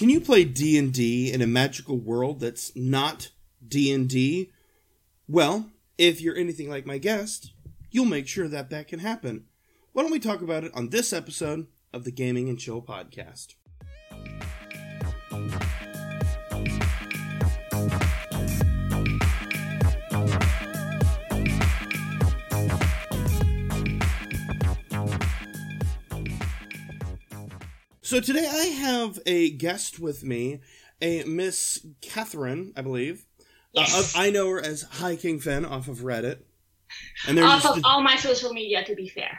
Can you play D&D in a magical world that's not D&D? Well, if you're anything like my guest, you'll make sure that that can happen. Why don't we talk about it on this episode of the Gaming and Chill podcast? So today I have a guest with me, a Miss Catherine, I believe. Yes. Uh, I know her as High King Fen off of Reddit. And Off of a- all my social media, to be fair.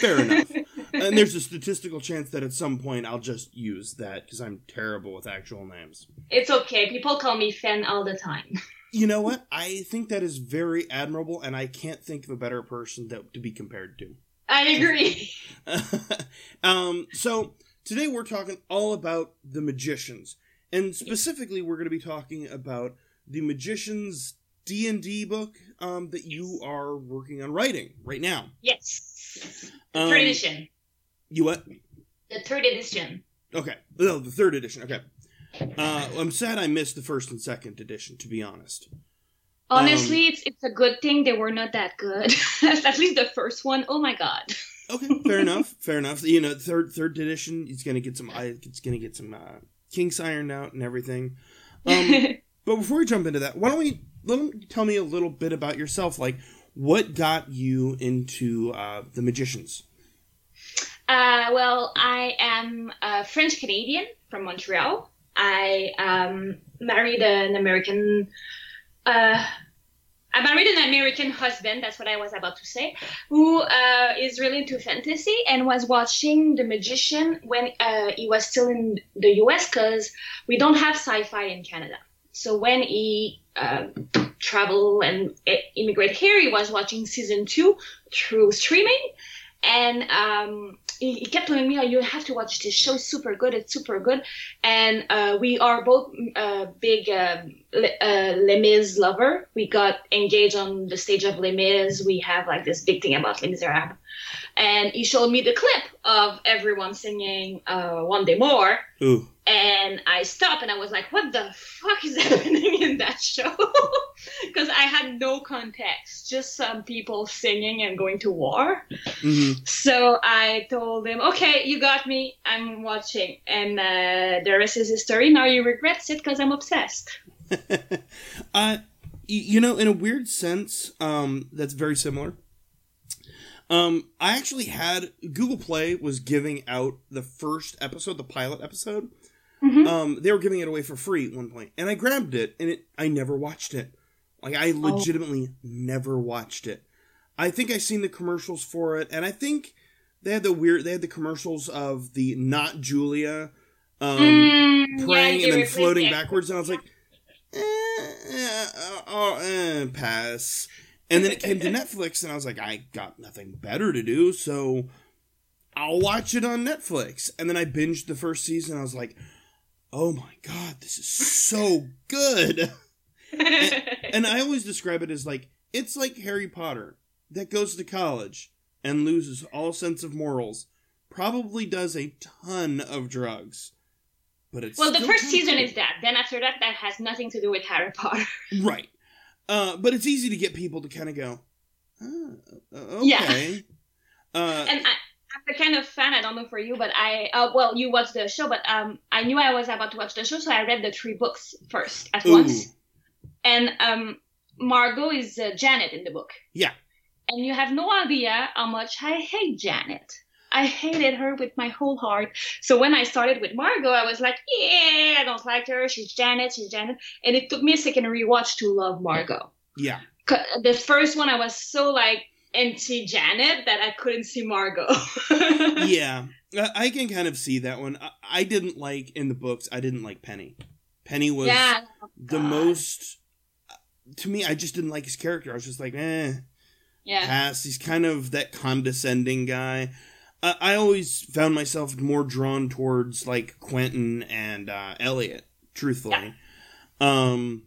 fair enough. and there's a statistical chance that at some point I'll just use that because I'm terrible with actual names. It's okay. People call me Fen all the time. You know what? I think that is very admirable, and I can't think of a better person that, to be compared to. I agree. um, so today we're talking all about the magicians, and specifically we're going to be talking about the magicians D and D book um, that you are working on writing right now. Yes. The Um, third edition. You what? The third edition. Okay, no, the third edition. Okay, uh, I'm sad I missed the first and second edition. To be honest, Honestly, Um, it's it's a good thing they were not that good. At least the first one. Oh my god. Okay, fair enough, fair enough. You know, third third edition, it's gonna get some, it's gonna get some uh, kinks ironed out and everything. Um, But before we jump into that, why don't we let me tell me a little bit about yourself? Like, what got you into uh, the magicians? Uh, well, I am a French Canadian from Montreal. I um, married an American. Uh, I married an American husband. That's what I was about to say. Who uh, is really into fantasy and was watching The Magician when uh, he was still in the U.S. because we don't have Syfy in Canada. So when he uh, traveled and i- immigrated here, he was watching season two through streaming and um, he, kept telling me, "You have to watch this show. It's super good. It's super good." And uh, we are both uh, big Le- uh, Les Mis lover. We got engaged on the stage of Les Mis. We have like this big thing about Les Miserables. And he showed me the clip of everyone singing uh, "One Day More." Ooh, And I stopped and I was like, what the fuck is happening in that show? Because I had no context, just some people singing and going to war. hmm So I told him, okay, you got me. I'm watching. And uh, the rest is history. Now you regret it because I'm obsessed. uh, you know, in a weird sense, um, that's very similar. Um, I actually had Google Play was giving out the first episode, the pilot episode. Mhm. Um, they were giving it away for free at one point, and I grabbed it, and it I never watched it. Like I legitimately never watched it. I think I seen the commercials for it, and I think they had the weird. They had the commercials of the not Julia, um, Mm, praying they and then floating backwards, and I was like, eh, eh, oh, eh, pass. And then it came to Netflix, and I was like, I got nothing better to do, so I'll watch it on Netflix. And then I binged the first season. I was like, oh my god, this is so good. And I always describe it as like it's like Harry Potter that goes to college and loses all sense of morals, probably does a ton of drugs. But it's well, the first season is that. Then after that, that has nothing to do with Harry Potter. right. Uh, but it's easy to get people to kind of go, ah, uh, Yeah. okay. Uh, and I, the kind of fan. I don't know for you, but I uh, well, you watched the show, but um, I knew I was about to watch the show, so I read the three books first at Ooh. once. And um, Margo is uh, Janet in the book. Yeah. And you have no idea how much I hate Janet. I hated her with my whole heart. So when I started with Margo, I was like, yeah, I don't like her. She's Janet. She's Janet. And it took me a second rewatch to love Margo. Yeah. The first one, I was so like anti Janet that I couldn't see Margo. yeah, I can kind of see that one. I, didn't like in the books. I didn't like Penny. Penny was yeah. the most. To me, I just didn't like his character. I was just like, eh, Yeah. pass. He's kind of that condescending guy. I, I always found myself more drawn towards like Quentin and uh, Elliot. Truthfully, um,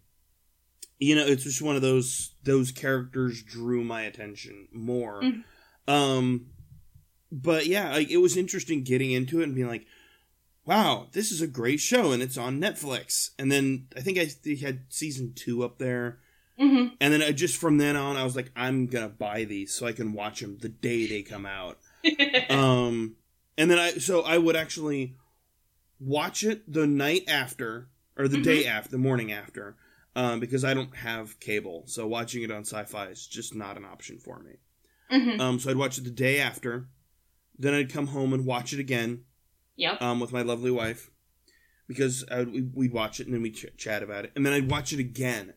you know, it's just one of those those characters drew my attention more. Mhm. Um, but yeah, like it was interesting getting into it and being like, wow, this is a great show and it's on Netflix. And then I think I they had season two up there. hmm And then I just from then on, I was like, I'm gonna buy these so I can watch them the day they come out. Um, and then I so I would actually watch it the night after or the day after, the morning after, um, because I don't have cable, so watching it on Syfy is just not an option for me. hmm Um, so I'd watch it the day after, then I'd come home and watch it again Yep. um, with my lovely wife because I would, we- we'd watch it and then we'd ch- chat about it, and then I'd watch it again.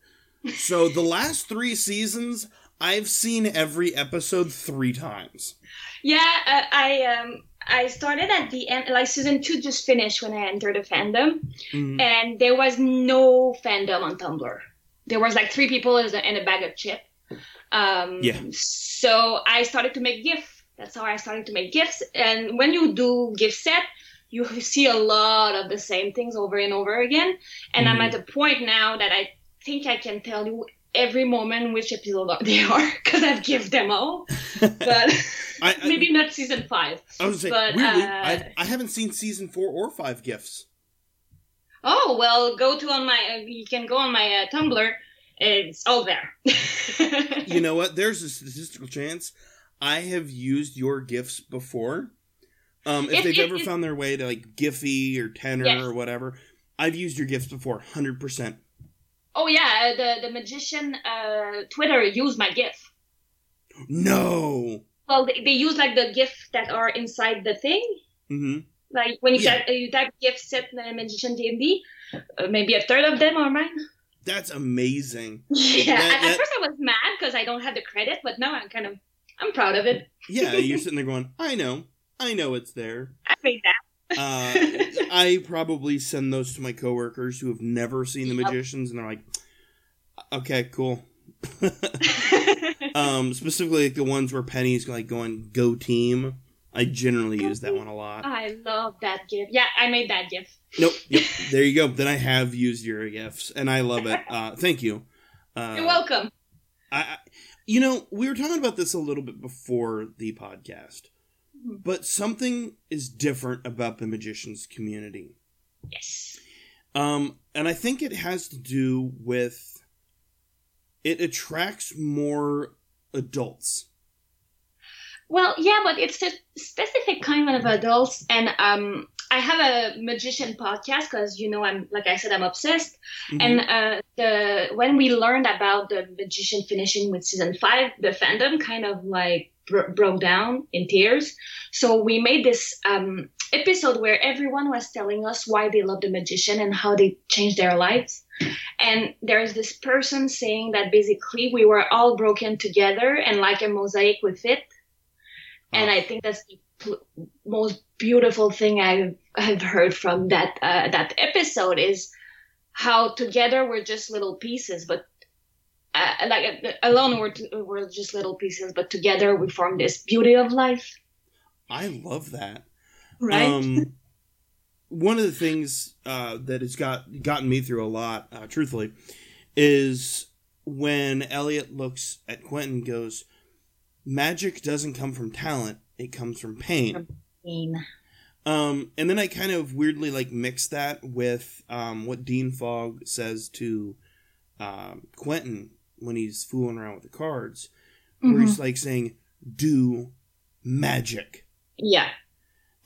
So the last three seasons, I've seen every episode three times. Yeah, uh, I um I started at the end. Like season two just finished when I entered the fandom, Mhm. and there was no fandom on Tumblr. There was like three people and a bag of chip. Um, Yeah. So I started to make GIFs. That's how I started to make GIFs. And when you do GIF set, you see a lot of the same things over and over again. And I'm Mhm. at a point now that I think I can tell you every moment which episode they are because I've given them all. But I, I, maybe not season five. I was saying, but, weirdly, uh, I, I haven't seen season four or five GIFs. Oh well, go to on my. Uh, you can go on my uh, Tumblr. It's all there. You know what? There's a statistical chance I have used your GIFs before. Um, if It- they've it- ever it- found their way to like Giphy or Tenor Yes. or whatever, I've used your GIFs before, hundred percent. oh yeah, the the magician uh, Twitter used my GIF. No. Well, they, they use like the GIF that are inside the thing. hmm Like when you Yeah. type, you type GIF set magician D&D, uh, maybe a third of them are mine. That's amazing. Yeah. That- at, at first I was mad because I don't have the credit, but now I'm kind of I'm proud of it. Yeah, you're sitting there going, I know, I know it's there. I made that. Uh, I probably send those to my coworkers who have never seen the magicians, and they're like, "Okay, cool." um, specifically, like the ones where Penny's like going "Go Team." I generally use that one a lot. I love that GIF. Yeah, I made that GIF. Nope. Yep. There you go. Then I have used your GIFs, and I love it. Uh, thank you. Uh, You're welcome. I, I- you know, we were talking about this a little bit before the podcast, Mhm. but something is different about the magicians community. Yes. Um, and I think it has to do with it attracts more adults. Well, yeah, but it's a specific kind of adults, and um, I have a magician podcast because you know I'm like I said I'm obsessed, Mhm. and uh, the when we learned about the magician finishing with season five, the fandom kind of like bro- broke down in tears. So we made this um, episode where everyone was telling us why they love the magician and how they changed their lives. And there's this person saying that basically we were all broken together and like a mosaic we fit. And Oh. I think that's the pl- most beautiful thing I've, I've heard from that uh, that episode is how together we're just little pieces, but uh, like uh, alone we're t- we're just little pieces, but together we form this beauty of life, I love that. right? Um, one of the things uh, that has got gotten me through a lot, uh, truthfully, is when Elliot looks at Quentin goes, "Magic doesn't come from talent; it comes from pain." Um, and then I kind of weirdly like mix that with um, what Dean Fogg says to um, Quentin when he's fooling around with the cards, where Mhm. he's like saying, "Do magic." Yeah,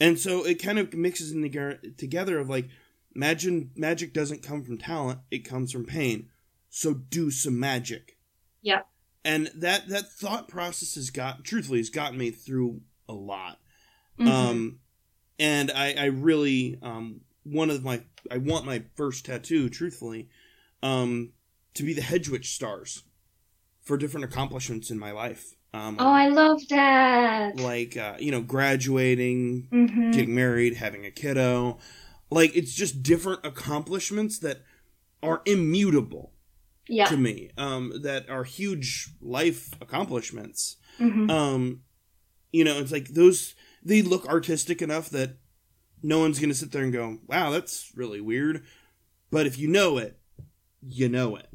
And so it kind of mixes in the, together of like, imagine magic doesn't come from talent; it comes from pain. So do some magic. Yeah. And that that thought process has got, truthfully, has gotten me through a lot. Mhm. Um, and I, I really, um, one of my, I want my first tattoo, truthfully, um, to be the Hedgewitch stars for different accomplishments in my life. Um, oh, I love that. like, uh, you know, graduating, hmm getting married, having a kiddo. Like, it's just different accomplishments that are immutable Yeah. to me, um, that are huge life accomplishments. hmm Um, you know, it's like those they look artistic enough that no one's gonna sit there and go, "Wow, that's really weird." But if you know it, you know it,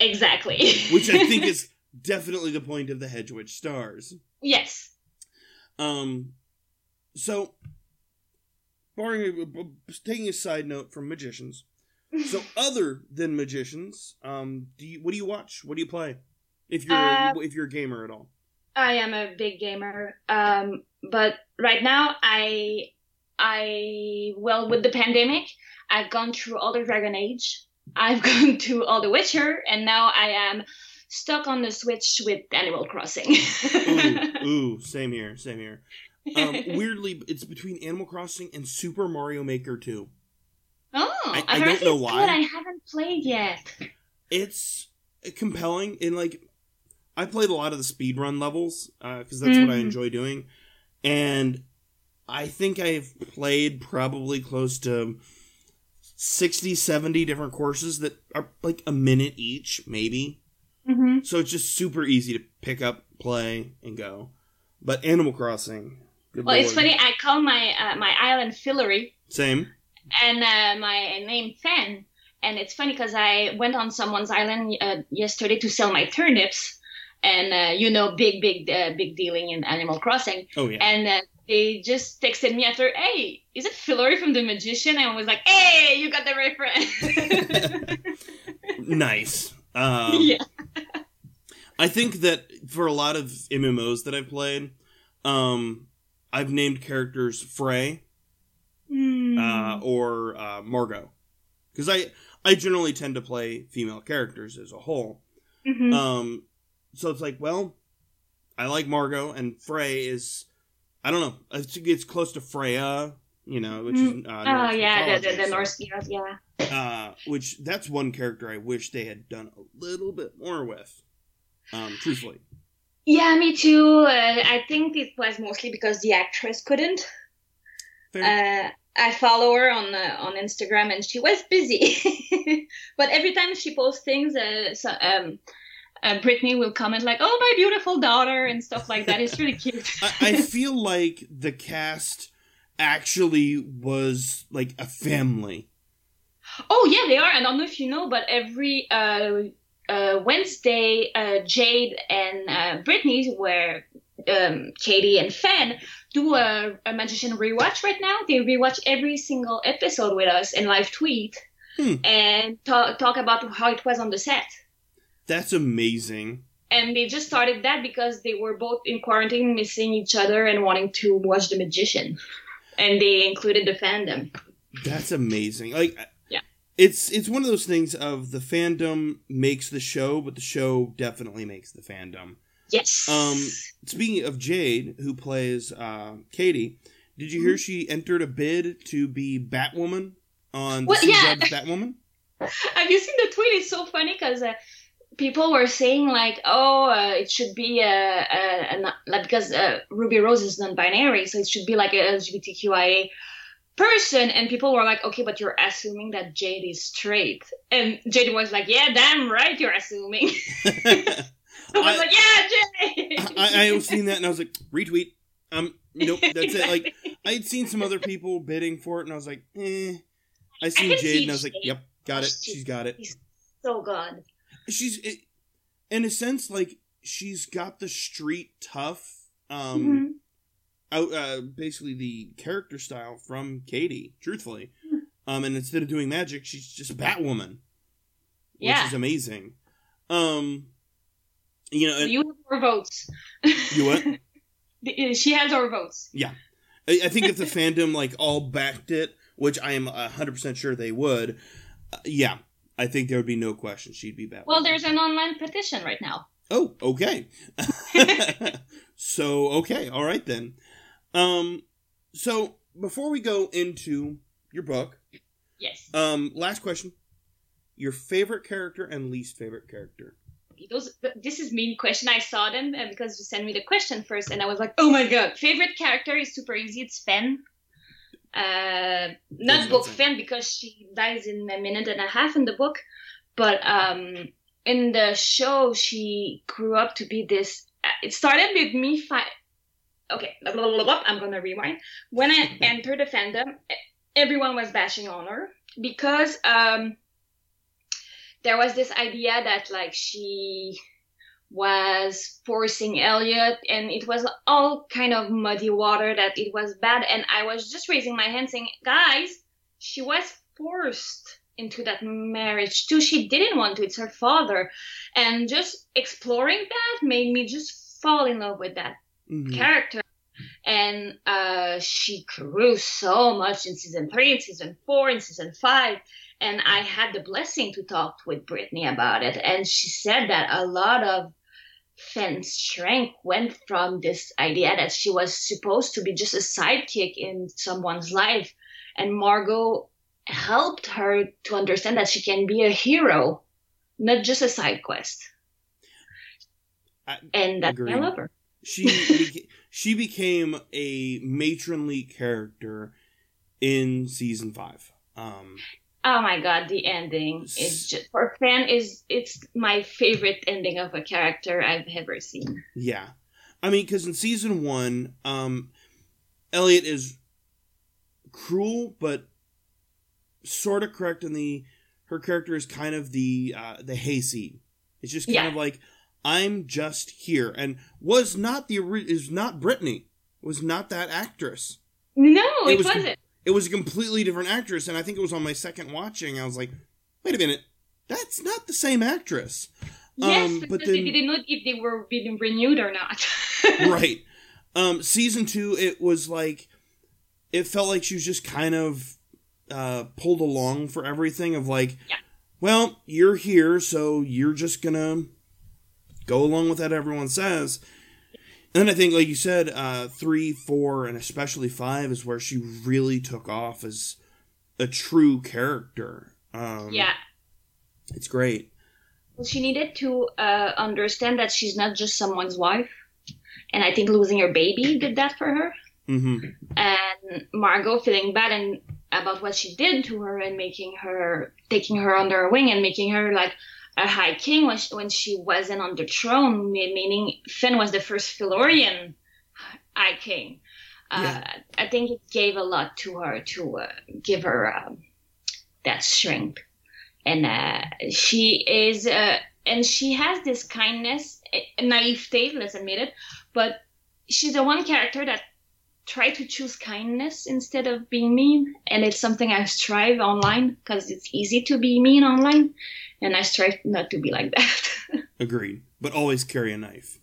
Exactly. which I think is definitely the point of the Hedgewitch stars. yes. Um, so barring taking a side note from magicians. So, other than magicians, um, do you what do you watch? What do you play? If you're Uh, if you're a gamer at all. I am a big gamer, um, but right now I, I well with the pandemic, I've gone through all the Dragon Age, I've gone to all the Witcher, and now I am stuck on the Switch with Animal Crossing. Ooh, ooh, same here, same here. Um, weirdly, it's between Animal Crossing and Super Mario Maker 2. oh, I- I, don't know why. I haven't played yet. It's compelling and like I played a lot of the speedrun levels because that's what I Mhm. enjoy doing, and I think I've played probably close to 60, 70 different courses that are like a minute each, maybe. hmm So it's just super easy to pick up, play, and go. But Animal Crossing, good Well, it's funny. I call my uh, my island Fillory, Same. and uh, my name Fen. And it's funny because I went on someone's island uh, yesterday to sell my turnips, and uh, you know, big, big, uh, big dealing in Animal Crossing. Oh yeah. And uh, they just texted me after, "Hey, is it Fillory from The Magician?" And I was like, "Hey, you got the reference." nice. Um, yeah. I think that for a lot of MMOs that I've played, um, I've named characters Frey Hmm. uh, or uh, Margo because I I generally tend to play female characters as a whole. Mhm. Um, so it's like, well, I like Margo, and Frey is I don't know. I think it's close to Freya, you know, which is uh, oh Norse yeah, the, the, the Norse yeah. uh, which that's one character I wish they had done a little bit more with. Um, truthfully, Yeah, me too. Uh, I think it was mostly because the actress couldn't. Uh, I follow her on uh, on Instagram, and she was busy. but every time she posts things, uh, so, um, uh, Brittany will comment like, "Oh, my beautiful daughter" and stuff like that. It's really cute. I, I feel like the cast actually was like a family. oh yeah, they are. And I don't know if you know, but every uh, uh, Wednesday, uh, Jade and uh, Brittany, where um, Kady and Fen do a, a magician rewatch right now. They rewatch every single episode with us and live tweet Hmm. and talk, talk about how it was on the set. That's amazing. And they just started that because they were both in quarantine, missing each other and wanting to watch The Magician. And they included the fandom. That's amazing. Like, Yeah. it's it's one of those things of the fandom makes the show, but the show definitely makes the fandom. Yes. Um, Speaking of Jade, who plays uh, Kady, did you hear she entered a bid to be Batwoman on the Well, yeah. Batwoman? Have you seen the tweet? It's so funny because uh, people were saying like, "Oh, uh, it should be a, a, a like because uh, Ruby Rose is non-binary, so it should be like a LGBTQIA person." And people were like, "Okay, but you're assuming that Jade is straight." And Jade was like, "Yeah, damn right, you're assuming." I was I- like, "Yeah, Jade." I, I was seeing that and I was like, retweet. Um, nope, that's it. Like, I had seen some other people bidding for it, and I was like, eh. I seen can Jade, see and I was like, yep, got it. She- She's got it. so good. She's, it, in a sense, like she's got the street tough, um, Mhm. out, uh, basically the character style from Kady. Truthfully, Hmm. um, and instead of doing magic, she's just Batwoman, which Yeah. is amazing. Um, you know, and- You have our votes. you what? She has our votes. I, I think if the fandom like all backed it, which I am hundred percent sure they would, uh, yeah, I think there would be no question she'd be Batwoman. Well, there's an online petition right now. oh okay, so okay, all right then. Um, so before we go into your book, Yes. um, last question: your favorite character and least favorite character. those this is mean question i saw them because you sent me the question first and i was like oh my god favorite character is super easy it's fen uh not book fen because she dies in a minute and a half in the book but um in the show she grew up to be this uh, it started with me fi- okay blah, blah, blah, blah, i'm gonna rewind. When i entered the fandom everyone was bashing on her because um there was this idea that like she was forcing Elliot, and it was all kind of muddy water that it was bad. And I was just raising my hand saying, guys, she was forced into that marriage too. She didn't want to. It's her father. And just exploring that made me just fall in love with that mm-hmm. character. And uh, she grew so much in season three, in season four, in season five. And I had the blessing to talk with Brittany about it. And she said that a lot of Fen's strength went from this idea that she was supposed to be just a sidekick in someone's life. And Margo helped her to understand that she can be a hero, not just a side quest. I and that's I love her. She beca- she became a matronly character in season five. Um, oh my god, the ending is just for Fen is it's my favorite ending of a character I've ever seen. Yeah, I mean, because in season one, um, Elliot is cruel but sort of correct in the her character is kind of the uh, the hayseed. It's just kind yeah. of like I'm just here, and was not the is not Brittany was not that actress. No, it, it was wasn't. It was a completely different actress, and I think it was on my second watching. I was like, wait a minute, that's not the same actress. Yes, um, but then, they didn't know if they were being renewed or not. right. Um, season two, it was like it felt like she was just kind of uh, pulled along for everything of like, yeah. well, you're here, so you're just gonna go along with that everyone says. And I think, like you said, uh, three, four, and especially five is where she really took off as a true character. Um, yeah, it's great. Well, she needed to uh, understand that she's not just someone's wife, and I think losing her baby did that for her. Mm-hmm. And Margo feeling bad and about what she did to her and making her taking her under her wing and making her like a high king when she, when she wasn't on the throne meaning fen was the first Fillorian high king uh, yeah. i think it gave a lot to her to uh, give her um, that strength and uh, she is uh, and she has this kindness naivete let's admit it but she's the one character that try to choose kindness instead of being mean. And it's something I strive online because it's easy to be mean online. And I strive not to be like that. Agreed. But always carry a knife.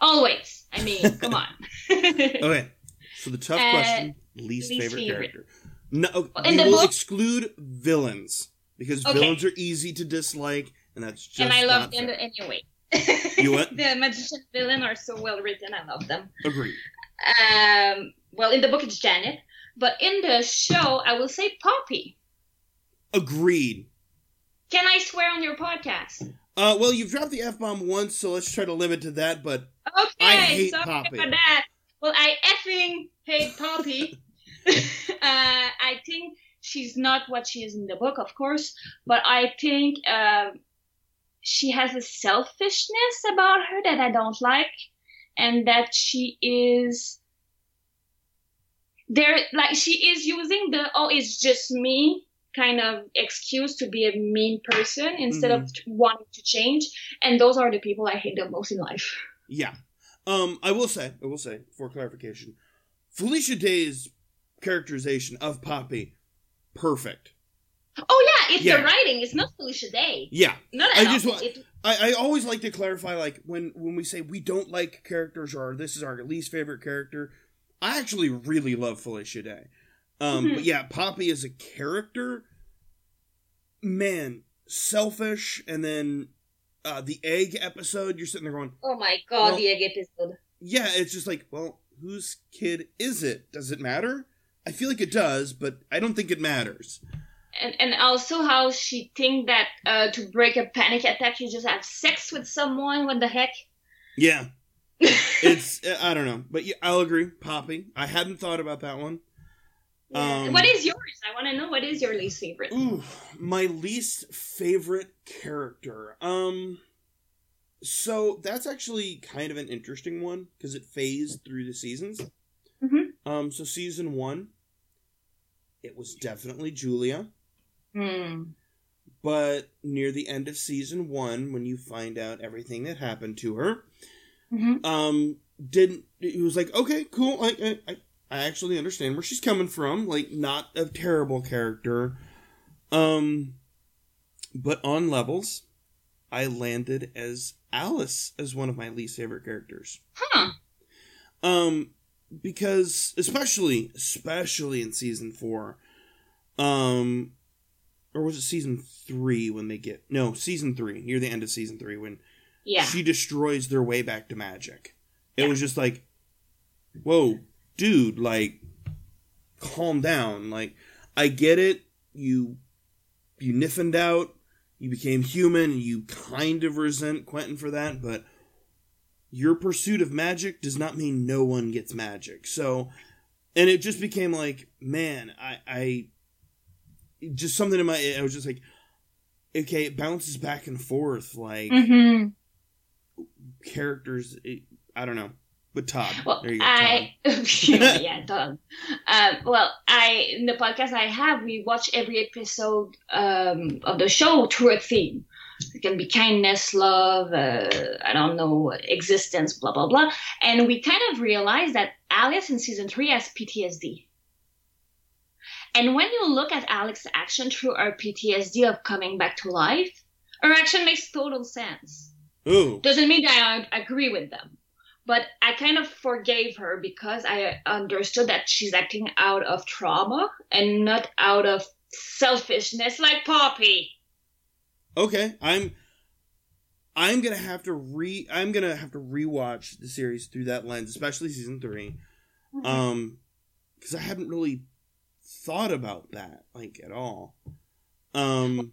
Always. I mean, come on. okay. So the tough uh, question least, least favorite, favorite, character. No, well, we will book, exclude villains because okay. villains are easy to dislike, and that's just. And I love them anyway. You what? the magician villain are so well written. I love them. Agreed. Um, well, in the book it's Janet, but in the show I will say Poppy. Agreed. Can I swear on your podcast? Uh, well, you've dropped the f bomb once, so let's try to limit to that. But okay, I hate sorry Poppy. for that. Well, I effing hate Poppy. uh, I think she's not what she is in the book, of course, but I think uh, she has a selfishness about her that I don't like and that she is there like she is using the oh it's just me kind of excuse to be a mean person instead mm-hmm. of wanting to change. And those are the people i hate the most in life. Yeah. Um i will say i will say for clarification felicia day's characterization of poppy perfect. Oh yeah it's yeah. the writing. It's not felicia day. Yeah. Not at I just want, I, I always like to clarify, like when when we say we don't like characters or this is our least favorite character, I actually really love Felicia Day. Um, mm-hmm. But yeah, Poppy is a character, man, selfish, and then uh, the egg episode, you're sitting there going, "Oh my god, well, the egg episode." Yeah, it's just like, well, whose kid is it? Does it matter? I feel like it does, but I don't think it matters and, and also how she think that uh, to break a panic attack you just have sex with someone what the heck? Yeah. It's i don't know but yeah, i'll agree poppy. I hadn't thought about that one. Yeah. um, what is yours? I want to know what is your least favorite. ooh, my least favorite character. Um so that's actually kind of an interesting one because it phased through the seasons. Mm-hmm. um so season one it was definitely julia Hmm. but near the end of season one, when you find out everything that happened to her, Mhm. um, didn't it was like okay, cool. I, I I I actually understand where she's coming from. Like, not a terrible character, um, but on levels, I landed as Alice as one of my least favorite characters. Huh. Um, because especially, especially in season four, um, or was it season three when they get no season three near the end of season three when Yeah. she destroys their way back to magic. It Yeah. was just like, whoa, dude, like, calm down. Like, I get it. You, you niffened out. You became human. And you kind of resent Quentin for that, but your pursuit of magic does not mean no one gets magic. So, and it just became like, man, I, I, just something in my, I was just like, okay, it bounces back and forth. Like, hmm characters. It, I don't know, but Todd. Well, there you go. I yeah, Doug. Um, well, I in the podcast I have, we watch every episode um, of the show through a theme. It can be kindness, love, uh, I don't know, existence, blah blah blah. And we kind of realized that Alice in season three has PTSD. And when you look at Alice's action through her PTSD of coming back to life, her action makes total sense Ooh, doesn't mean that I agree with them. But I kind of forgave her because I understood that she's acting out of trauma and not out of selfishness like Poppy. okay. I'm. I'm gonna have to re. I'm gonna have to rewatch the series through that lens, especially season three, um, because I haven't really thought about that like at all. Um,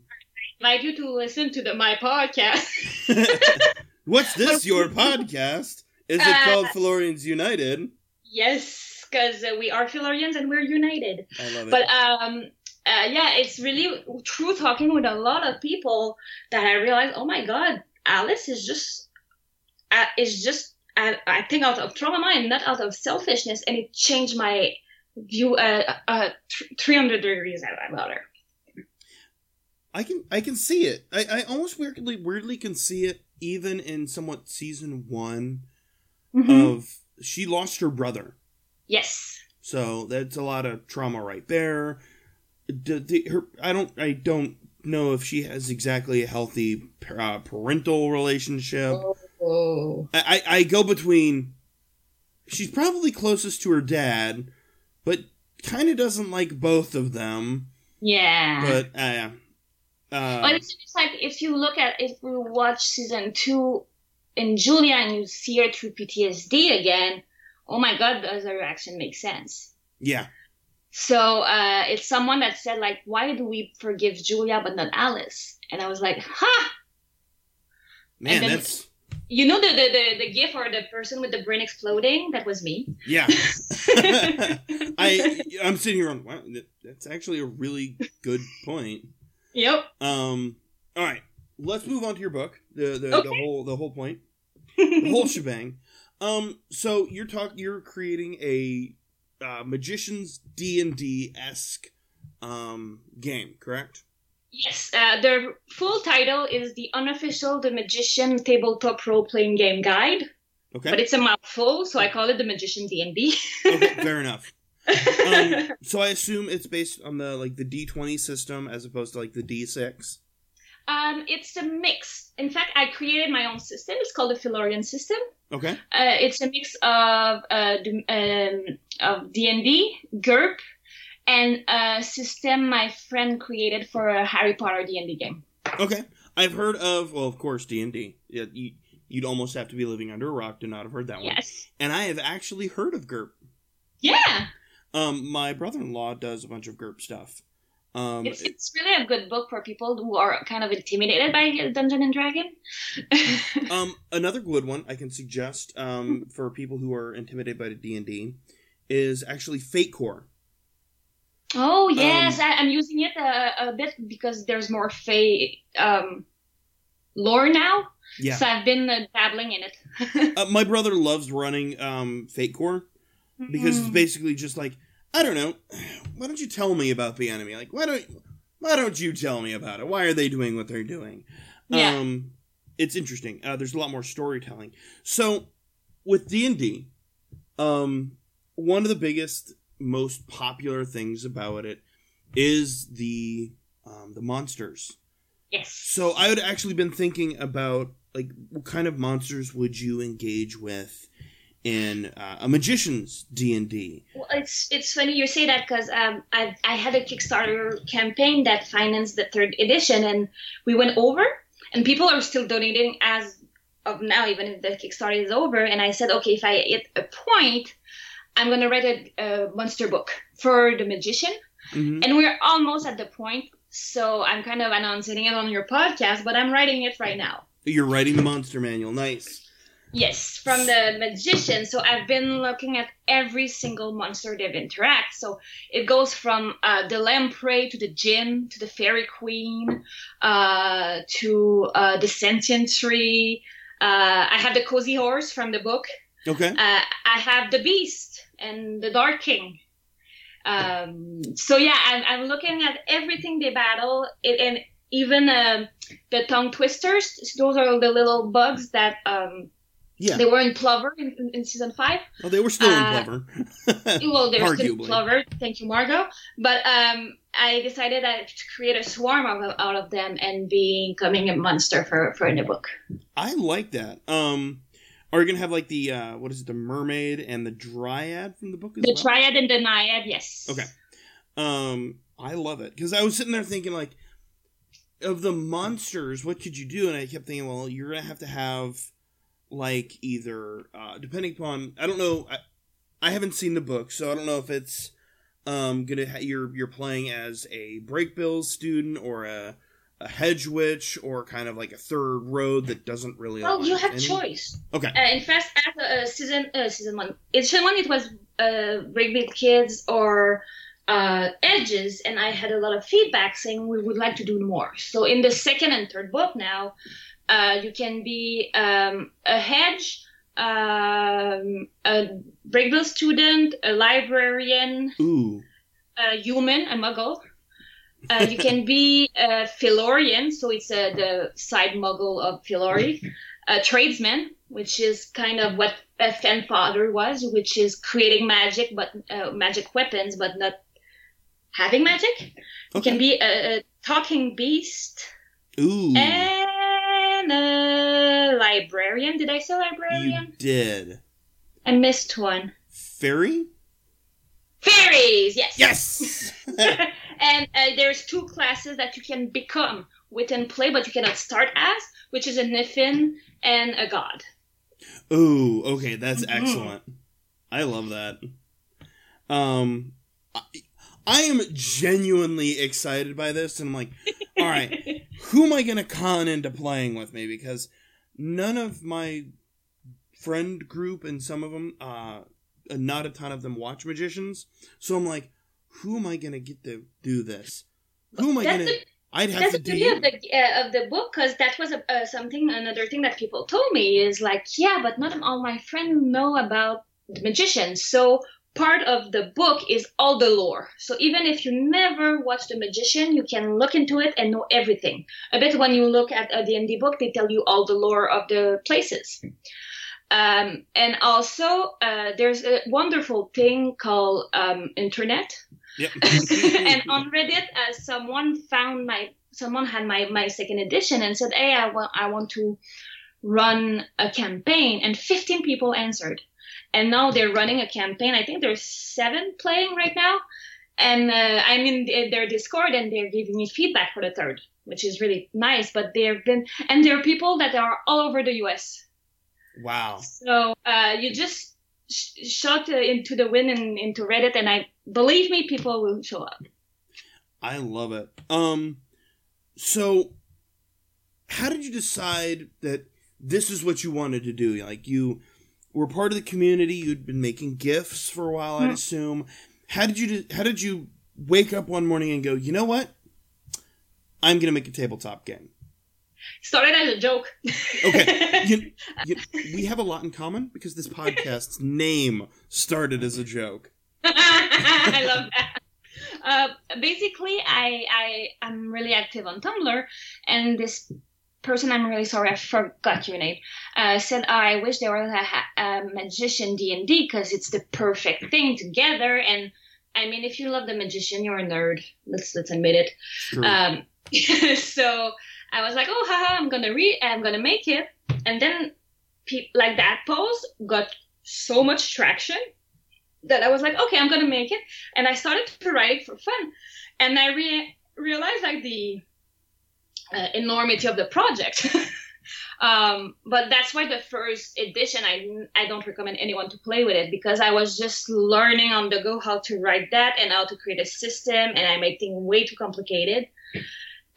like you to listen to the my podcast. what's this? Your podcast? Is it Uh, called Fillorians United? yes, because we are Fillorians and we're united. I love it. But um, uh, yeah, it's really true talking with a lot of people that I realized, oh my god, Alice is just uh, is just uh, I think out of trauma and not out of selfishness, and it changed my view uh, uh, 300 degrees out about her. I can I can see it. I, I almost weirdly weirdly can see it even in somewhat season one of she lost her brother. Yes. So that's a lot of trauma right there. D- d- her, I don't I don't know if she has exactly a healthy uh, parental relationship. Oh. I, I I go between she's probably closest to her dad, but kind of doesn't like both of them. Yeah. But uh, uh, But it's just like if you look at if you watch season two in Julia and you see her through PTSD again, oh my god, does her reaction make sense? yeah. So uh, it's someone that said like, why do we forgive Julia but not Alice? And I was like, ha! Man, that's You know the the the, the gif or the person with the brain exploding? That was me. yeah. I I'm sitting here on wow, that- that's actually a really good point. Yep. Um, all right, let's move on to your book. The the, the whole the whole point, the whole shebang. Um, so you're talk you're creating a uh, magician's D and D esque um game, correct? Yes, uh, the full title is the unofficial The Magician Tabletop Role Playing Game Guide, Okay, but it's a mouthful, so I call it the Magician D and D. okay fair enough. Um, so I assume it's based on the like the D twenty system as opposed to like the D six. Um, it's a mix. In fact, I created my own system. It's called the Fillorian system. Okay, Uh, it's a mix of uh, um, of D and D, GURP, and a system my friend created for a Harry Potter D and D game. okay. I've heard of well, of course D and D. You'd almost have to be living under a rock to not have heard that one. Yes. And I have actually heard of GURP. Yeah. Um, my brother-in-law does a bunch of GURP stuff. Um, It's, it's really a good book for people who are kind of intimidated by Dungeon and Dragon. um, another good one I can suggest um, for people who are intimidated by D and D is actually Fate Core. Oh yes, Um, I, I'm using it a, a bit because there's more Fae um, lore now. Yeah, So I've been uh, dabbling in it. uh, my brother loves running um, Fate Core because it's Mm. basically just like I don't know. Why don't you tell me about the enemy? Like why don't why why don't you tell me about it? Why are they doing what they're doing? Yeah. Um, it's interesting. Uh, there's a lot more storytelling. So with D and D, um, one of the biggest, most popular things about it is the um, the monsters. Yes. So I had actually been thinking about like what kind of monsters would you engage with in uh, a magician's D and D? Well, it's it's funny you say that because um, I I had a Kickstarter campaign that financed the third edition, and we went over, and people are still donating as of now, even if the Kickstarter is over. And I said, okay, if I hit a point, I'm gonna write a, a monster book for the magician, Mhm. and we're almost at the point. So I'm kind of announcing it on your podcast, but I'm writing it right now. You're writing the monster manual. Nice. Yes, from the magician. So I've been looking at every single monster they've interact. So it goes from uh, the lamprey to the djinn to the fairy queen uh, to uh, the sentient tree. Uh, I have the cozy horse from the book. Okay. Uh, I have the beast and the dark king. Um, so yeah, I'm, I'm looking at everything they battle, it, and even um the tongue twisters. Those are the little bugs that um, Yeah. they were in Plover in, in, in season five. Oh, they were still in uh, Plover. Well, they're still Arguably. Plover. Thank you, Margo. But um, I decided to create a swarm of, out of them and becoming a monster for for in the book. I like that. Um, are you gonna have like the uh, what is it, the mermaid and the dryad from the book as The well? dryad and the naiad, yes. Okay. Um, I love it because I was sitting there thinking like, of the monsters, what could you do? And I kept thinking, well, you're gonna have to have like either uh, depending upon I don't know. I, I haven't seen the book, so I don't know if it's um gonna ha- you're you're playing as a Brakebills student or a a hedge witch or kind of like a third road that doesn't really. Well, you have any- choice. Okay. Uh, in fact, as a, uh, season uh, season one, edition one, it was uh, Breakbeat Kids or uh, Edges, and I had a lot of feedback saying we would like to do more. So in the second and third book now, uh, you can be um, a hedge, um, a Brakebill student, a librarian, Ooh. a human, a muggle. Uh, you can be a Fillorian, so it's uh, the side muggle of Fillory. A tradesman, which is kind of what a Father was, which is creating magic, but uh, magic weapons, but not having magic. You can be a, a talking beast Ooh. and a librarian. Did I say librarian? you did. I missed one. Fairy? Fairies, yes. Yes. and uh, there's two classes that you can become within play, but you cannot start as, which is a Niffin and a god. Ooh, okay, that's Mhm. excellent. I love that. Um, I, I am genuinely excited by this, and I'm like, all right, who am I gonna con into playing with me? Because none of my friend group and some of them, uh, not a ton of them watch magicians. So I'm like, who am I gonna get to do this? Who am I gonna? I'd have That's to the do. beauty of the uh, of the book, because that was a, uh, something. Another thing that people told me is like, yeah, but not all my friends know about the magician. So part of the book is all the lore. So even if you never watched the magician, you can look into it and know everything. A bit when you look at the D&D book, they tell you all the lore of the places. Um, and also, uh, there's a wonderful thing called um, internet. Yep. and on Reddit, uh, someone found my someone had my my second edition and said, "Hey, I want I want to run a campaign," and 15 people answered, and now they're running a campaign. I think there's seven playing right now, and uh, I'm in their- their Discord, and they're giving me feedback for the third, which is really nice. But they've been and there are people that are all over the U.S. wow. So uh, you just sh- shot uh, into the wind and into Reddit, and I believe me, people will show up. I love it. Um, so how did you decide that this is what you wanted to do? Like you were part of the community, you'd been making GIFs for a while, I'd Hmm. assume. How did you how did you wake up one morning and go, you know what? I'm gonna make a tabletop game. Started as a joke. Okay. You, you, we have a lot in common because this podcast's name started as a joke. I love that. uh, basically, I I am really active on Tumblr, and this person I'm really sorry I forgot your name uh, said oh, I wish there was a, a magician D and D because it's the perfect thing together. And I mean if you love the magician you're a nerd. Let's let's admit it. Um, so I was like oh haha I'm gonna read I'm gonna make it. And then pe- like that post got so much traction that I was like okay I'm gonna make it and I started to write it for fun and I re- realized like the uh, enormity of the project. um, but that's why the first edition, I, I don't recommend anyone to play with it because I was just learning on the go how to write that and how to create a system, and I made things way too complicated.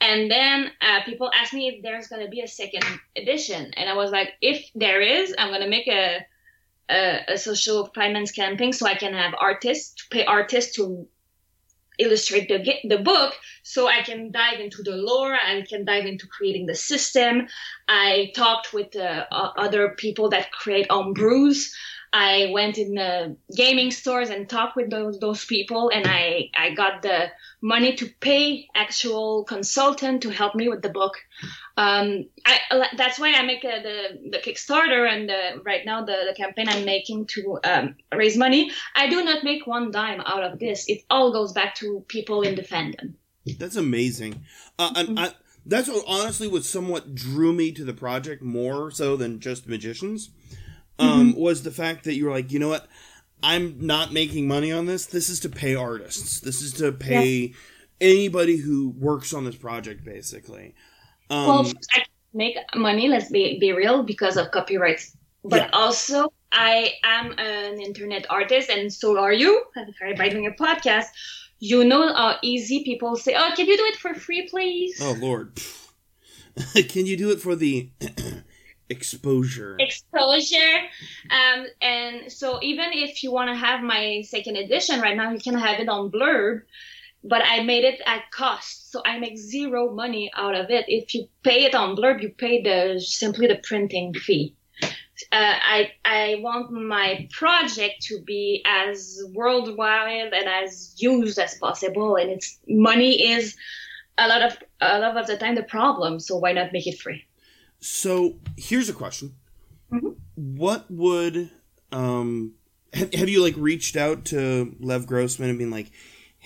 And then uh, people asked me if there's to be a second edition, and I was like, if there is, I'm to make a, a, a social finance campaign so I can have artists to pay artists to illustrate the the book so I can dive into the lore and can dive into creating the system. I talked with uh, other people that create homebrews I went in the gaming stores and talked with those those people and I I got the money to pay actual consultant to help me with the book um, I, that's why I make uh, the the Kickstarter and the, right now the, the campaign I'm making to um, raise money. I do not make one dime out of this. It all goes back to people in the fandom. That's amazing. Uh, and I, that's what, honestly what somewhat drew me to the project more so than just magicians. Um, mm-hmm. Was the fact that you were like, you know what, I'm not making money on this. This is to pay artists. This is to pay yeah. anybody who works on this project, basically. Um, well, I make money. Let's be be real because of copyrights, but yeah. also I am an internet artist, and so are you. By doing a podcast, you know how easy people say, "Oh, can you do it for free, please?" Oh Lord, can you do it for the exposure exposure um and so even if you want to have my second edition right now you can have it on blurb but I made it at cost, so I make zero money out of it. If you pay it on Blurb, you pay the simply the printing fee. Uh, I I want my project to be as worldwide and as used as possible, and it's money is a lot of a lot of the time the problem. So why not make it free? So here's a question: mm-hmm. What would um have, have you like reached out to Lev Grossman and been like?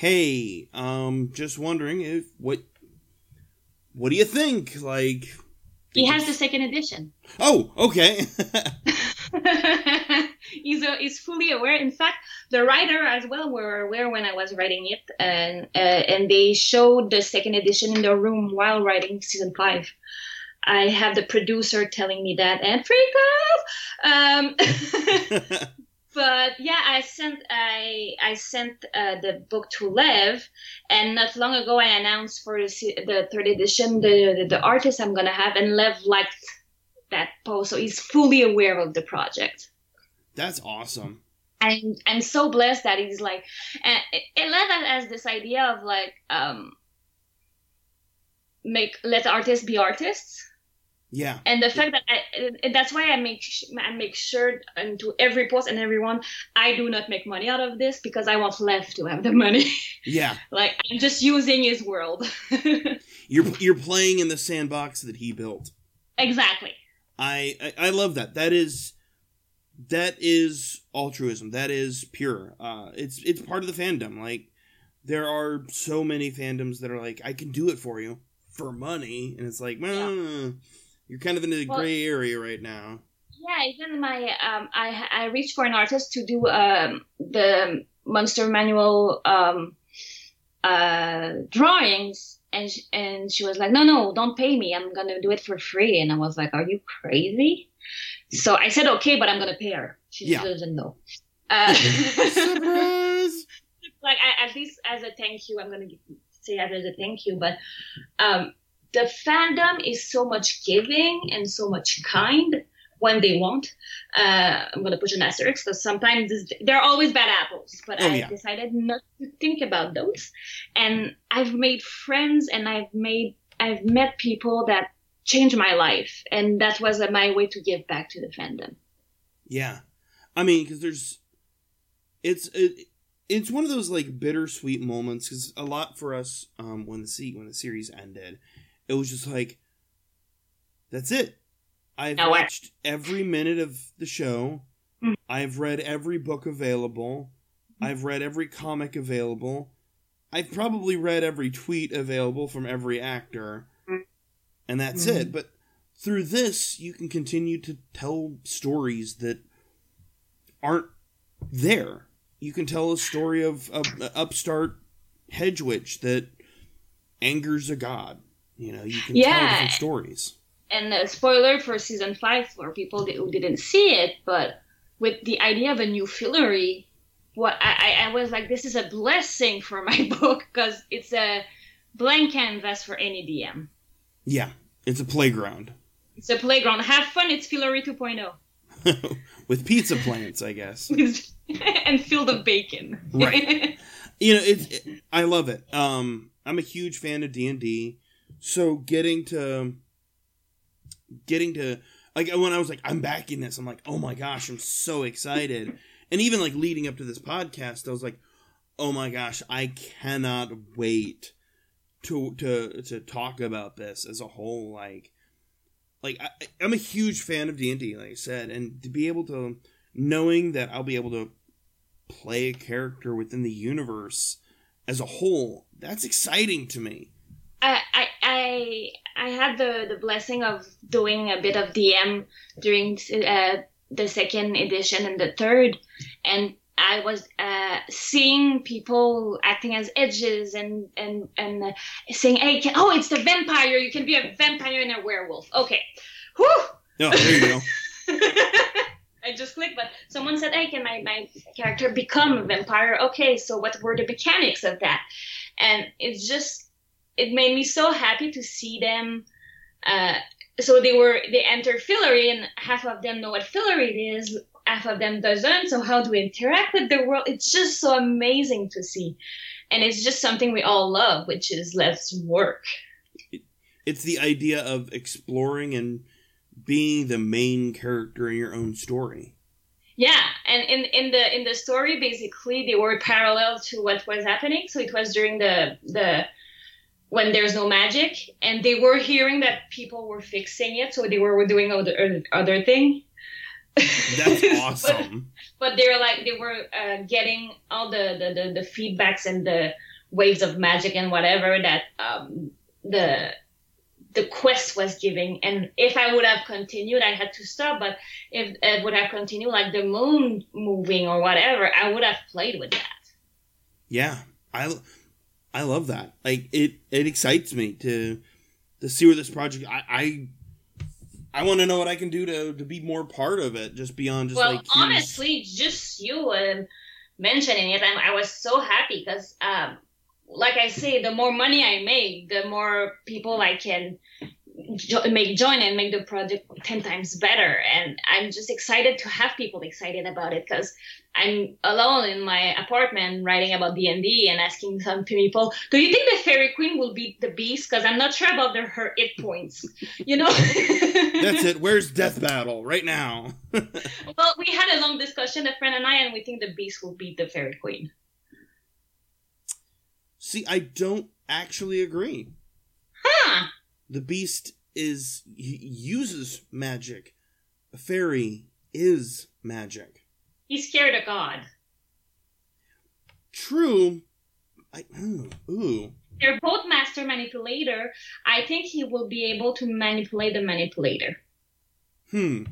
Hey, um, just wondering if what what do you think? Like he has the second edition. Oh, okay. he's a, he's fully aware. In fact, the writer as well were aware when I was writing it, and uh, and they showed the second edition in the room while writing season five. I have the producer telling me that and freak out. Um, but yeah, I sent I I sent uh, the book to Lev, and not long ago I announced for the, the third edition the, the, the artist I'm gonna have, and Lev liked that post, so he's fully aware of the project. That's awesome. I'm I'm so blessed that he's like, and Lev has this idea of like um make let artists be artists yeah. And the fact that I, that's why I make I make sure into every post and everyone I do not make money out of this because I want Lev to have the money. Yeah. like I'm just using his world. you're you're playing in the sandbox that he built. Exactly. I, I, I love that. That is that is altruism. That is pure. Uh, it's it's part of the fandom. Like there are so many fandoms that are like, I can do it for you for money, and it's like, well. Yeah you're kind of in a well, gray area right now. Yeah, even my um, I I reached for an artist to do um the monster manual um uh drawings and she, and she was like no no don't pay me. I'm gonna do it for free. And i was like are you crazy? So i said okay but i'm gonna pay her. She yeah. doesn't know. Uh, surprise! Like I, at least as a thank you i'm gonna say as a thank you but um the fandom is so much giving and so much kind when they want. Uh, I'm going to put an asterisk because sometimes there are always bad apples, but oh, I yeah. decided not to think about those. And I've made friends and I've made, I've met people that changed my life. And that was my way to give back to the fandom. Yeah. I mean, because there's, it's, it, it's one of those like bittersweet moments because a lot for us um, when the se- when the series ended, it was just like, that's it. I've No watched every minute of the show. Mm. I've read every book available. I've read every comic available. I've probably read every tweet available from every actor. Mm. And that's it. But through this, you can continue to tell stories that aren't there. You can tell a story of a, a upstart hedge witch that angers a god. You know, you can tell Yeah. different stories. and a spoiler for season five for people who didn't see it, but with the idea of a new Fillory, what I, I- was like, this is a blessing for my book because it's a blank canvas for any DM. Yeah, it's a playground It's a playground. Have fun. It's Fillory 2.0 with pizza plants, I guess. and filled of bacon. Right. You know, it's it, I love it. Um, I'm a huge fan of D and D, so getting to um, getting to like when I was like, I'm backing this. I'm like, oh my gosh, I'm so excited. and even like leading up to this podcast, I was like, oh my gosh, I cannot wait to to to talk about this as a whole. Like, like I, I'm a huge fan of D and D, like I said, and to be able to knowing that I'll be able to play a character within the universe as a whole, that's exciting to me. I, I I I had the the blessing of doing a bit of DM during uh, the second edition and the third, and I was uh, seeing people acting as edges and and and uh, saying, "Hey, can, oh, it's the vampire! You can be a vampire and a werewolf." Okay, whew. Oh, there you go. I just clicked, but someone said, "Hey, can my, my character become a vampire?" Okay, so what were the mechanics of that? And it's just, it made me so happy to see them. Uh, so they were they enter Fillory, and half of them know what Fillory is, half of them doesn't. So how do we interact with the world? It's just so amazing to see, and it's just something we all love, which is let's work. It's the idea of exploring and being the main character in your own story. Yeah, and in, in the in the story, basically, they were parallel to what was happening. So it was during the the when there's no magic, and they were hearing that people were fixing it, so they were doing other other thing. That's but, awesome. but they're like they were uh, getting all the, the the the feedbacks and the waves of magic and whatever that um, the the quest was giving and if i would have continued i had to stop but if it would have continued like the moon moving or whatever i would have played with that yeah, I I love that. Like it it excites me to to see where this project. I I, I want to know what I can do to to be more part of it, just beyond just well like honestly just you um, mentioning it I, I was so happy because um, like i say the more money i make the more people i can jo- make join and make the project 10 times better and i'm just excited to have people excited about it because i'm alone in my apartment writing about d&d and asking some people do you think the fairy queen will beat the beast because i'm not sure about their, her hit points you know That's it. Where's Death Battle right now? well we had a long discussion a friend and i and we think the beast will beat the fairy queen See, I don't actually agree. huh The beast is he uses magic. A fairy is magic. he's scared of god True. I ooh, ooh. they're both master manipulator i think he will be able to manipulate the manipulator Hmm.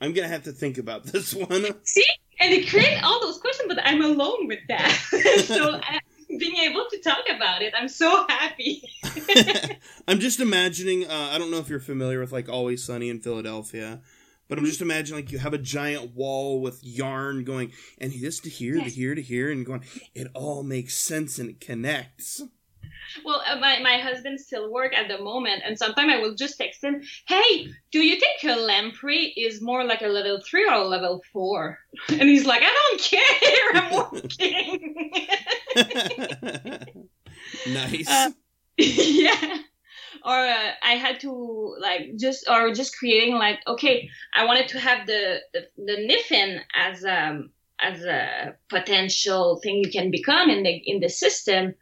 I'm gonna have to think about this one. See, and it creates all those questions, but I'm alone with that. so I, being able to talk about it, I'm so happy. I'm just imagining. Uh, I don't know if you're familiar with like Always Sunny in Philadelphia, but I'm just imagining like you have a giant wall with yarn going, and this to here to here to here, and going. It all makes sense and it connects. Well, uh, my, my husband still work at the moment, and sometimes I will just text him, "Hey, do you think a lamprey is more like a level three or a level four? And he's like, "I don't care. I'm working." nice. Uh, yeah or uh, i had to like just or just creating like okay i wanted to have the the, the niffin as um as a potential thing you can become in the in the system.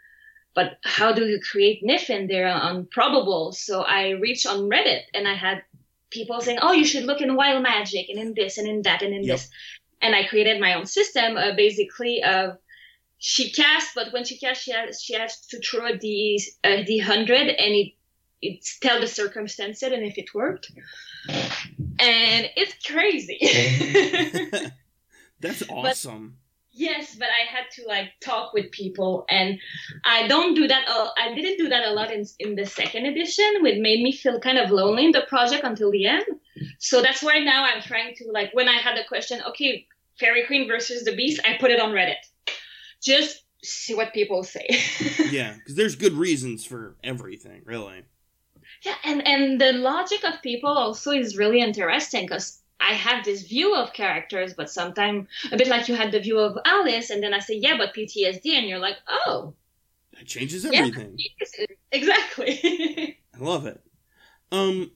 But how do you create Niffin? They're improbable. So I reached on Reddit and I had people saying, "Oh, you should look in Wild Magic and in this and in that and in Yep. this." And I created my own system, uh, basically of she casts, but when she casts, she has she has to throw the uh, the hundred and it it tell the circumstances and if it worked. And it's crazy. That's awesome. Yes, but I had to like talk with people, and I don't do that. Uh, I didn't do that a lot in in the second edition, which made me feel kind of lonely in the project until the end. So that's why now I'm trying to like when I had the question, okay, Fairy Queen versus the Beast, I put it on Reddit, just see what people say. yeah, because there's good reasons for everything, really. Yeah, and and the logic of people also is really interesting because I have this view of characters, but sometimes a bit like you had the view of Alice, and then I say, yeah, but PTSD, and you're like, oh, That changes Yeah. everything. exactly. I love it. Um,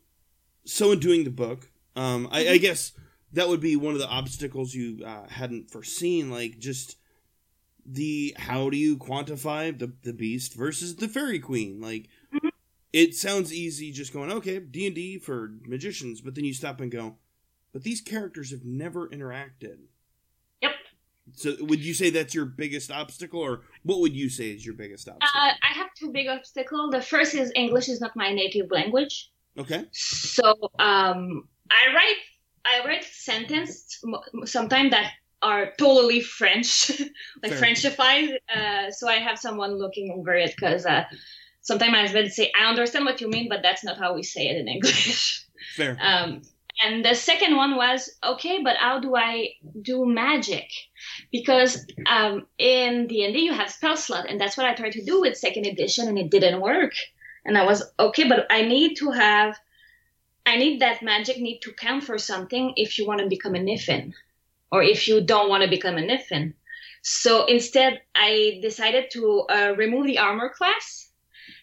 so in doing the book, um, I, I guess that would be one of the obstacles you uh, hadn't foreseen, like just the how do you quantify the the beast versus the fairy queen? Like, Mhm. it sounds easy just going okay D and D for magicians, but then you stop and go, but these characters have never interacted. Yep. So would you say that's your biggest obstacle, or what would you say is your biggest obstacle? Uh, I have two big obstacles. The first is English is not my native language. okay. So um, I write I write sentences sometimes that are totally French, like Fair. Frenchified. Uh, so I have someone looking over it because uh, sometimes my husband say, "I understand what you mean, but that's not how we say it in English." Fair. Um, and the second one was okay, but how do I do magic? Because um, in D and D you have spell slot, and that's what I tried to do with second edition, and it didn't work. And I was okay, but I need to have, I need that magic need to count for something if you want to become a Niffin, or if you don't want to become a Niffin. So instead, I decided to uh, remove the armor class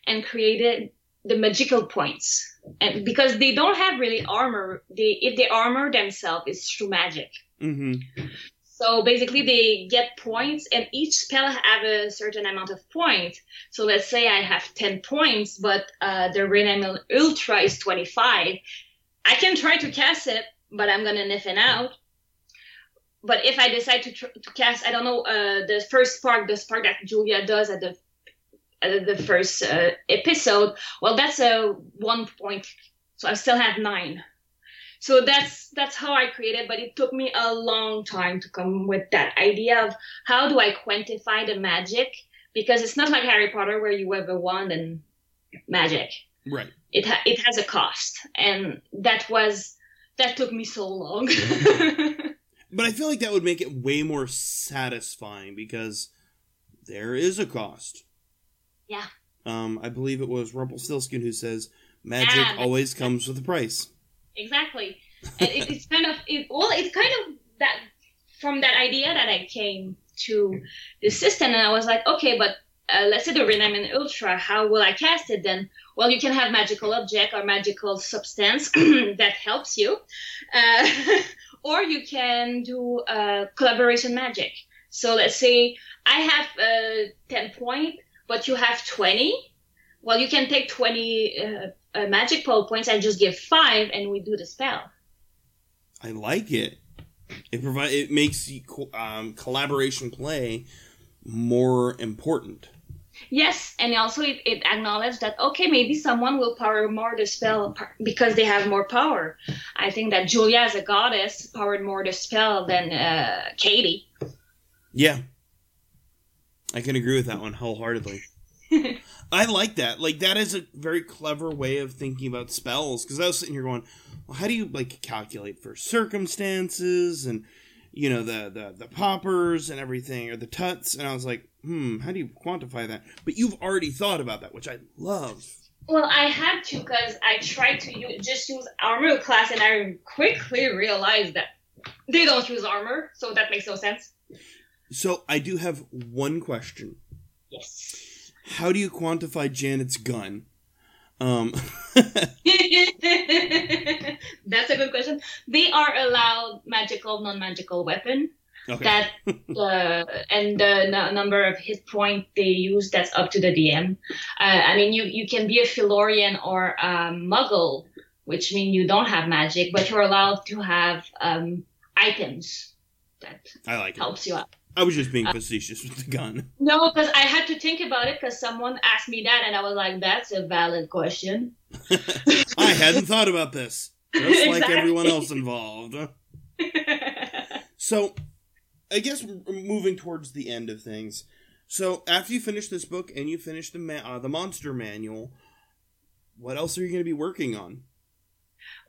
and created the magical points. And because they don't have really armor they if they armor themselves it's through magic. Mm-hmm. so basically they get points and each spell have a certain amount of points. So let's say i have 10 points but uh, the rename ultra is 25 i can try to cast it but i'm gonna niffin out but if i decide to, tr- to cast i don't know uh, the first spark the spark that julia does at the uh, the first uh, episode well that's a one point so i still have nine. So that's that's how i created but it took me a long time to come with that idea of how do i quantify the magic? Because it's not like harry potter where you have a wand and magic. Right. it ha- it has a cost and that was that took me so long But I feel like that would make it way more satisfying because there is a cost. Yeah. Um, I believe it was Rumpelstiltskin who says magic always comes with a price. exactly and it, it's kind of it well it's kind of that from that idea that i came to the system and i was like okay but uh, let's say the rename in ultra how will i cast it then well you can have magical object or magical substance that helps you uh, or you can do uh, collaboration magic so let's say i have uh, 10 point but you have 20 well you can take 20 uh, uh, magic power points and just give five and we do the spell I like it. It provide it makes um, collaboration play more important. Yes, and also it, it acknowledged that okay, maybe someone will power more the spell because they have more power. I think that Julia as a goddess powered more the spell than uh, Kady. Yeah. I can agree with that one wholeheartedly. I like that. Like that is a very clever way of thinking about spells because I was sitting here going, well, how do you like calculate for circumstances and you know the the the poppers and everything or the tuts and I was like, hmm, how do you quantify that? But you've already thought about that, which I love. Well, I had to because I tried to u- just use armor class, and I quickly realized that they don't use armor, so that makes no sense. So I do have one question. Yes. How do you quantify Janet's gun? Um That's a good question. They are allowed magical, non-magical weapon. Okay. that the and the n- number of hit point they use that's up to the DM. Uh, I mean, you you can be a Fillorian or a Muggle, which means you don't have magic, but you're allowed to have um, items that I like it. helps you out. I was just being facetious with the gun. No, because I had to think about it because someone asked me that, and I was like, "That's a valid question." I hadn't thought about this. Just like everyone else involved. So, I guess moving towards the end of things. So, after you finish this book and you finish the ma- uh, the monster manual, what else are you going to be working on?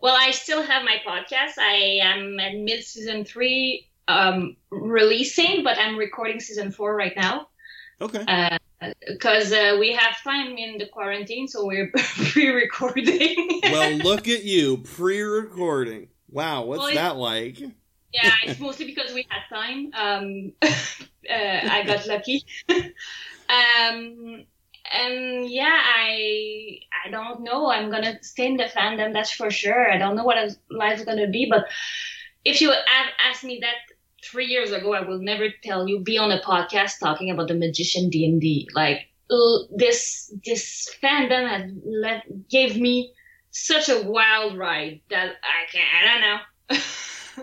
Well, I still have my podcast. I am at mid season three um, releasing, but I'm recording season four right now Okay. because uh, we have time in the quarantine, so we're pre-recording. well, look at you pre-recording. Wow, what's Well, that like? yeah, it's mostly because we had time. Um, uh, I got lucky. um, and yeah, I I don't know. I'm gonna stay in the fandom, that's for sure. I don't know what life's gonna be, but if you had asked me that three years ago, I will never tell you be on a podcast talking about the magician D and D. Like this this fandom has let gave me such a wild ride that I can't. I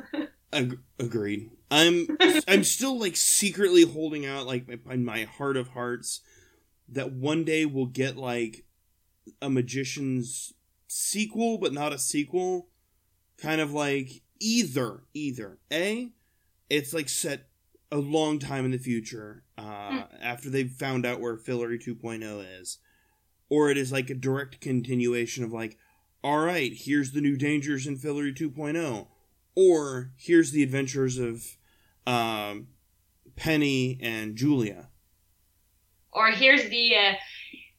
don't know. Ag- agreed. I'm I'm still like secretly holding out like in my heart of hearts that one day we'll get like a magician's sequel but not a sequel kind of like either either a it's like set a long time in the future uh, after they've found out where Fillory 2.0 is. Or it is like a direct continuation of like all right here's the new dangers in Fillory 2.0 or here's the adventures of um, Penny and Julia. or here's the uh,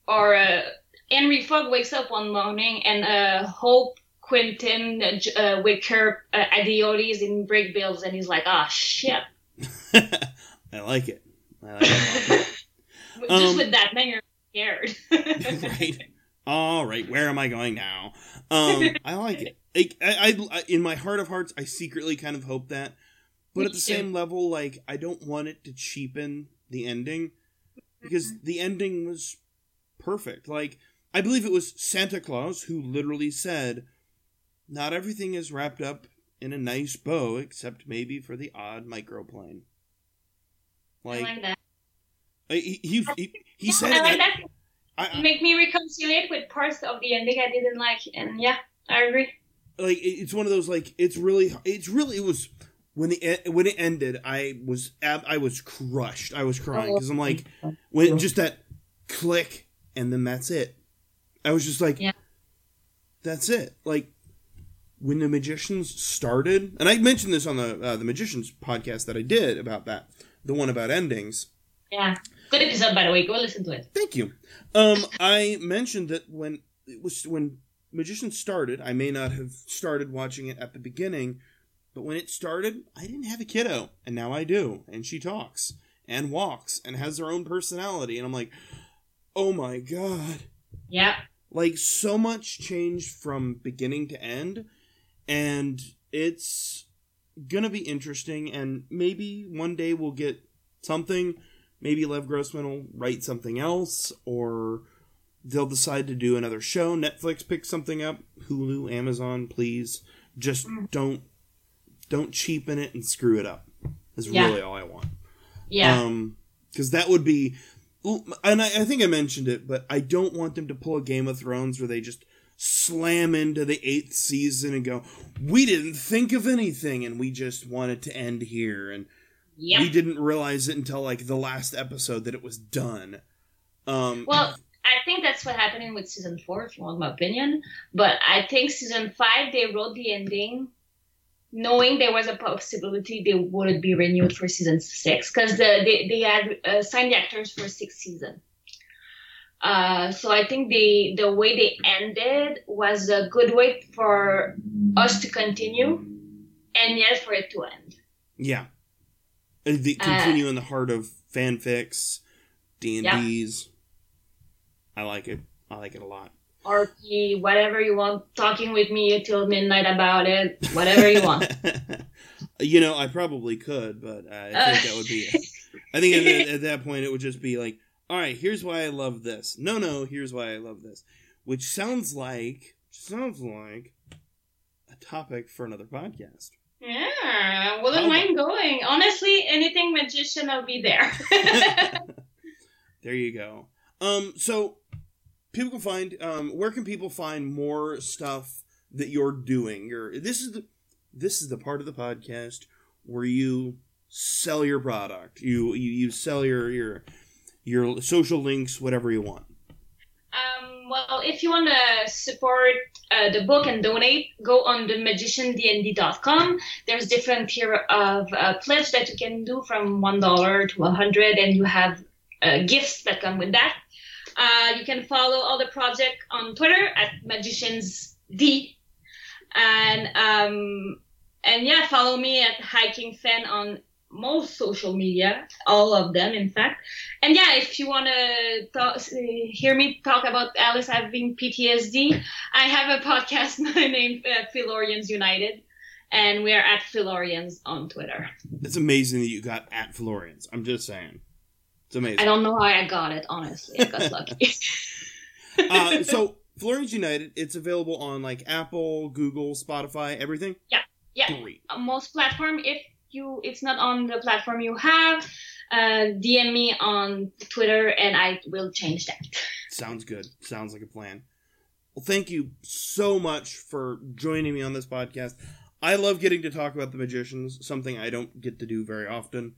or uh, Henry Fogg wakes up one morning and uh, Hope Quentin uh, Wicker uh, Adiotis in Brakebills and he's like, ah shit. I like it. I like it. Just Um, with that name, you're scared. right. All right. Where am I going now? Um, I like it. Like, I, I, I, in my heart of hearts, I secretly kind of hope that, but Me at the too. same level, like I don't want it to cheapen the ending because Mm-hmm. the ending was perfect. Like I believe it was Santa Claus who literally said, "Not everything is wrapped up in a nice bow, except maybe for the odd microplane." I Like like that. he he, he, he Yeah, said I like that-. I, I, Make me reconciliate with parts of the ending I didn't like, and yeah, I agree. like it's one of those like it's really it's really it was when the when it ended I was I was crushed I was crying because I'm like when just that click and then that's it I was just like Yeah. that's it like when the magicians started and I mentioned this on the uh, the magicians podcast that I did about that the one about endings Yeah, good episode by the way. Go listen to it. Thank you. Um, I mentioned that when it was when magicians started, I may not have started watching it at the beginning, but when it started, I didn't have a kiddo, and now I do, and she talks and walks and has her own personality, and I'm like, oh my god, Yeah, like so much changed from beginning to end, and it's gonna be interesting, and maybe one day we'll get something maybe Lev Grossman will write something else, or they'll decide to do another show. Netflix pick something up. Hulu, Amazon, please. Just don't don't cheapen it and screw it up. Is Yeah. really all I want. yeah. Um, because that would be, and I, I think I mentioned it, but I don't want them to pull a Game of Thrones where they just slam into the eighth season and go, "We didn't think of anything, and we just wanted to end here." And yep. we didn't realize it until like the last episode that it was done. Um, Well, I think that's what happening with season four, if you want my opinion. But I think season five, they wrote the ending knowing there was a possibility they wouldn't be renewed for season six because the, they, they had uh, signed the actors for six season. Uh, so I think the the way they ended was a good way for us to continue, and yet for it to end. yeah, Uh, the, Uh, continue in the heart of fanfics, D and D's. I like it. I like it a lot. Or whatever you want, talking with me till midnight about it, whatever you want. You know, I probably could, but I think Uh. that would be. I think at, at that point it would just be like, all right, here's why I love this. No, no, here's why I love this, which sounds like sounds like a topic for another podcast. Yeah, wouldn't How mind going. Honestly, anything magician, I'll be there. there you go. Um, so people can find um, where can people find more stuff that you're doing? Your this is the this is the part of the podcast where you sell your product. You you, you sell your your your social links, whatever you want. Um, well, if you want to support uh, the book and donate, go on the magiciandnd.com. There's different tier of uh, pledge that you can do from one dollar to a hundred, and you have uh, gifts that come with that. Uh, you can follow all the project on Twitter at magiciansd, and um, and yeah, follow me at HighKingFen on most social media, all of them, in fact. And yeah, if you want to hear me talk about Alice having PTSD, I have a podcast named uh, Fillorians United, and we are at Fillorians on Twitter. It's amazing that you got at Fillorians. I'm just saying, it's amazing. I don't know how I got it, honestly. I got lucky. uh, so Fillorians United, it's available on like Apple, Google, Spotify, everything. Yeah, yeah. Great. most platform, if you it's not on the platform you have, uh, DM me on Twitter, and I will change that. Sounds good. Sounds like a plan. Well, thank you so much for joining me on this podcast. I love getting to talk about the magicians, something I don't get to do very often.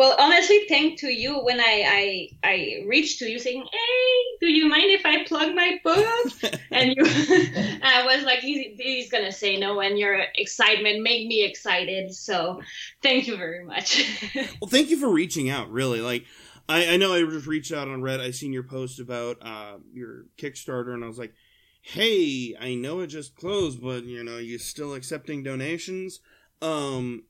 Well, honestly, thank to you when I, I I reached to you saying, "Hey, do you mind if I plug my book?" and you, I was like, he's, he's gonna say no, and your excitement made me excited. So, thank you very much. Well, thank you for reaching out. Really, like I, I know I just reached out on Reddit. I seen your post about uh, your Kickstarter, and I was like, "Hey, I know it just closed, but you know, you still accepting donations?" Um,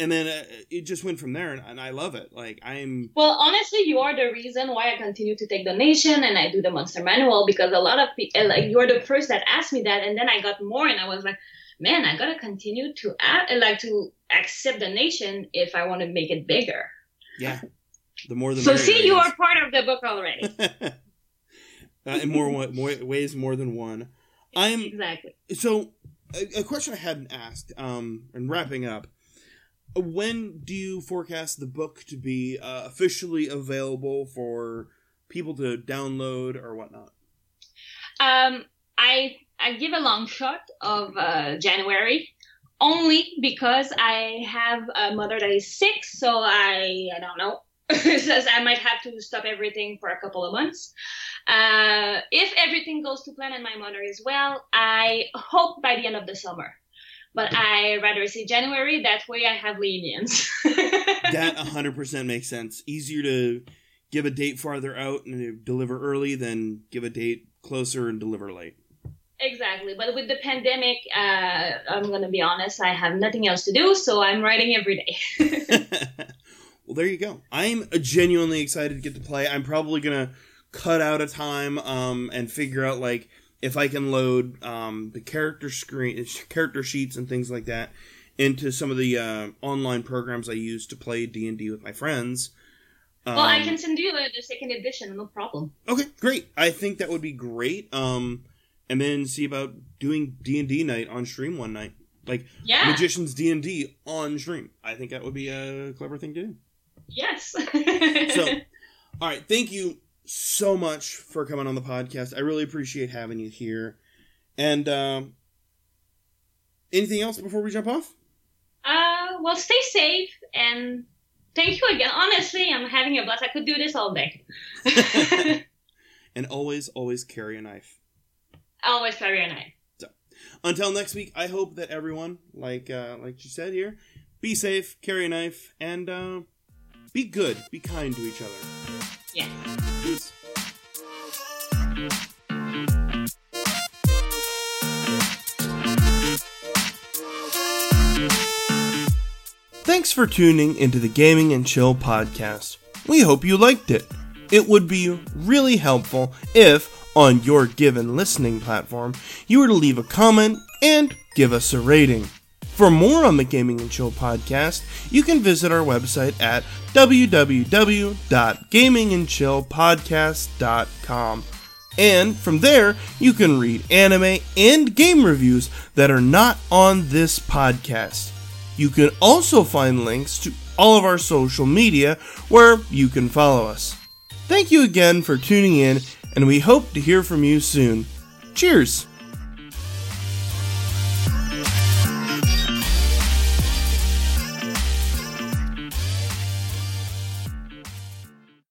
and then uh, it just went from there, and, and I love it. Like I'm, well, honestly, you are the reason why I continue to take donation and I do the Monster Manual because a lot of people, like, you're the first that asked me that, and then I got more, and I was like, man, I gotta continue to add, like, to accept donation if I want to make it bigger. yeah. The more the So, see, you are part of the book already. uh, in more, more ways more than one. I'm exactly. so a, a question I hadn't asked. Um, and wrapping up, when do you forecast the book to be uh, officially available for people to download or whatnot? Um, I I give a long shot of uh, January only because I have a mother that is sick, so I I don't know. Says I might have to stop everything for a couple of months. Uh, if everything goes to plan and my mother is well, I hope by the end of the summer. But I rather say January. That way, I have lenience. That 100% makes sense. Easier to give a date farther out and deliver early than give a date closer and deliver late. Exactly. But with the pandemic, uh, I'm going to be honest, I have nothing else to do, so I'm writing every day. well, there you go. I'm genuinely excited to get to play. I'm probably gonna cut out a time um, and figure out like if I can load um, the character screen, character sheets, and things like that into some of the uh, online programs I use to play D and D with my friends. Um, well, I can send you the, the second edition, no problem. Okay, great. I think that would be great. Um, and then see about doing D and D night on stream one night, like Yeah. Magicians D and D on stream. I think that would be a clever thing to do. Yes. So, all right, thank you so much for coming on the podcast. I really appreciate having you here. And um, anything else before we jump off? uh, well, stay safe and thank you again. Honestly, I'm having a blast. I could do this all day. and always, always carry a knife. Always carry a knife. Until next week, I hope that everyone, like uh, like you said here, be safe, carry a knife, and uh, be good, be kind to each other. Yeah. Thanks for tuning into the Gaming and Chill podcast. We hope you liked it. It would be really helpful if, on your given listening platform, you were to leave a comment and give us a rating. For more on the Gaming and Chill podcast, you can visit our website at www.gamingandchillpodcast.com. And from there, you can read anime and game reviews that are not on this podcast. You can also find links to all of our social media where you can follow us. Thank you again for tuning in, and we hope to hear from you soon. Cheers!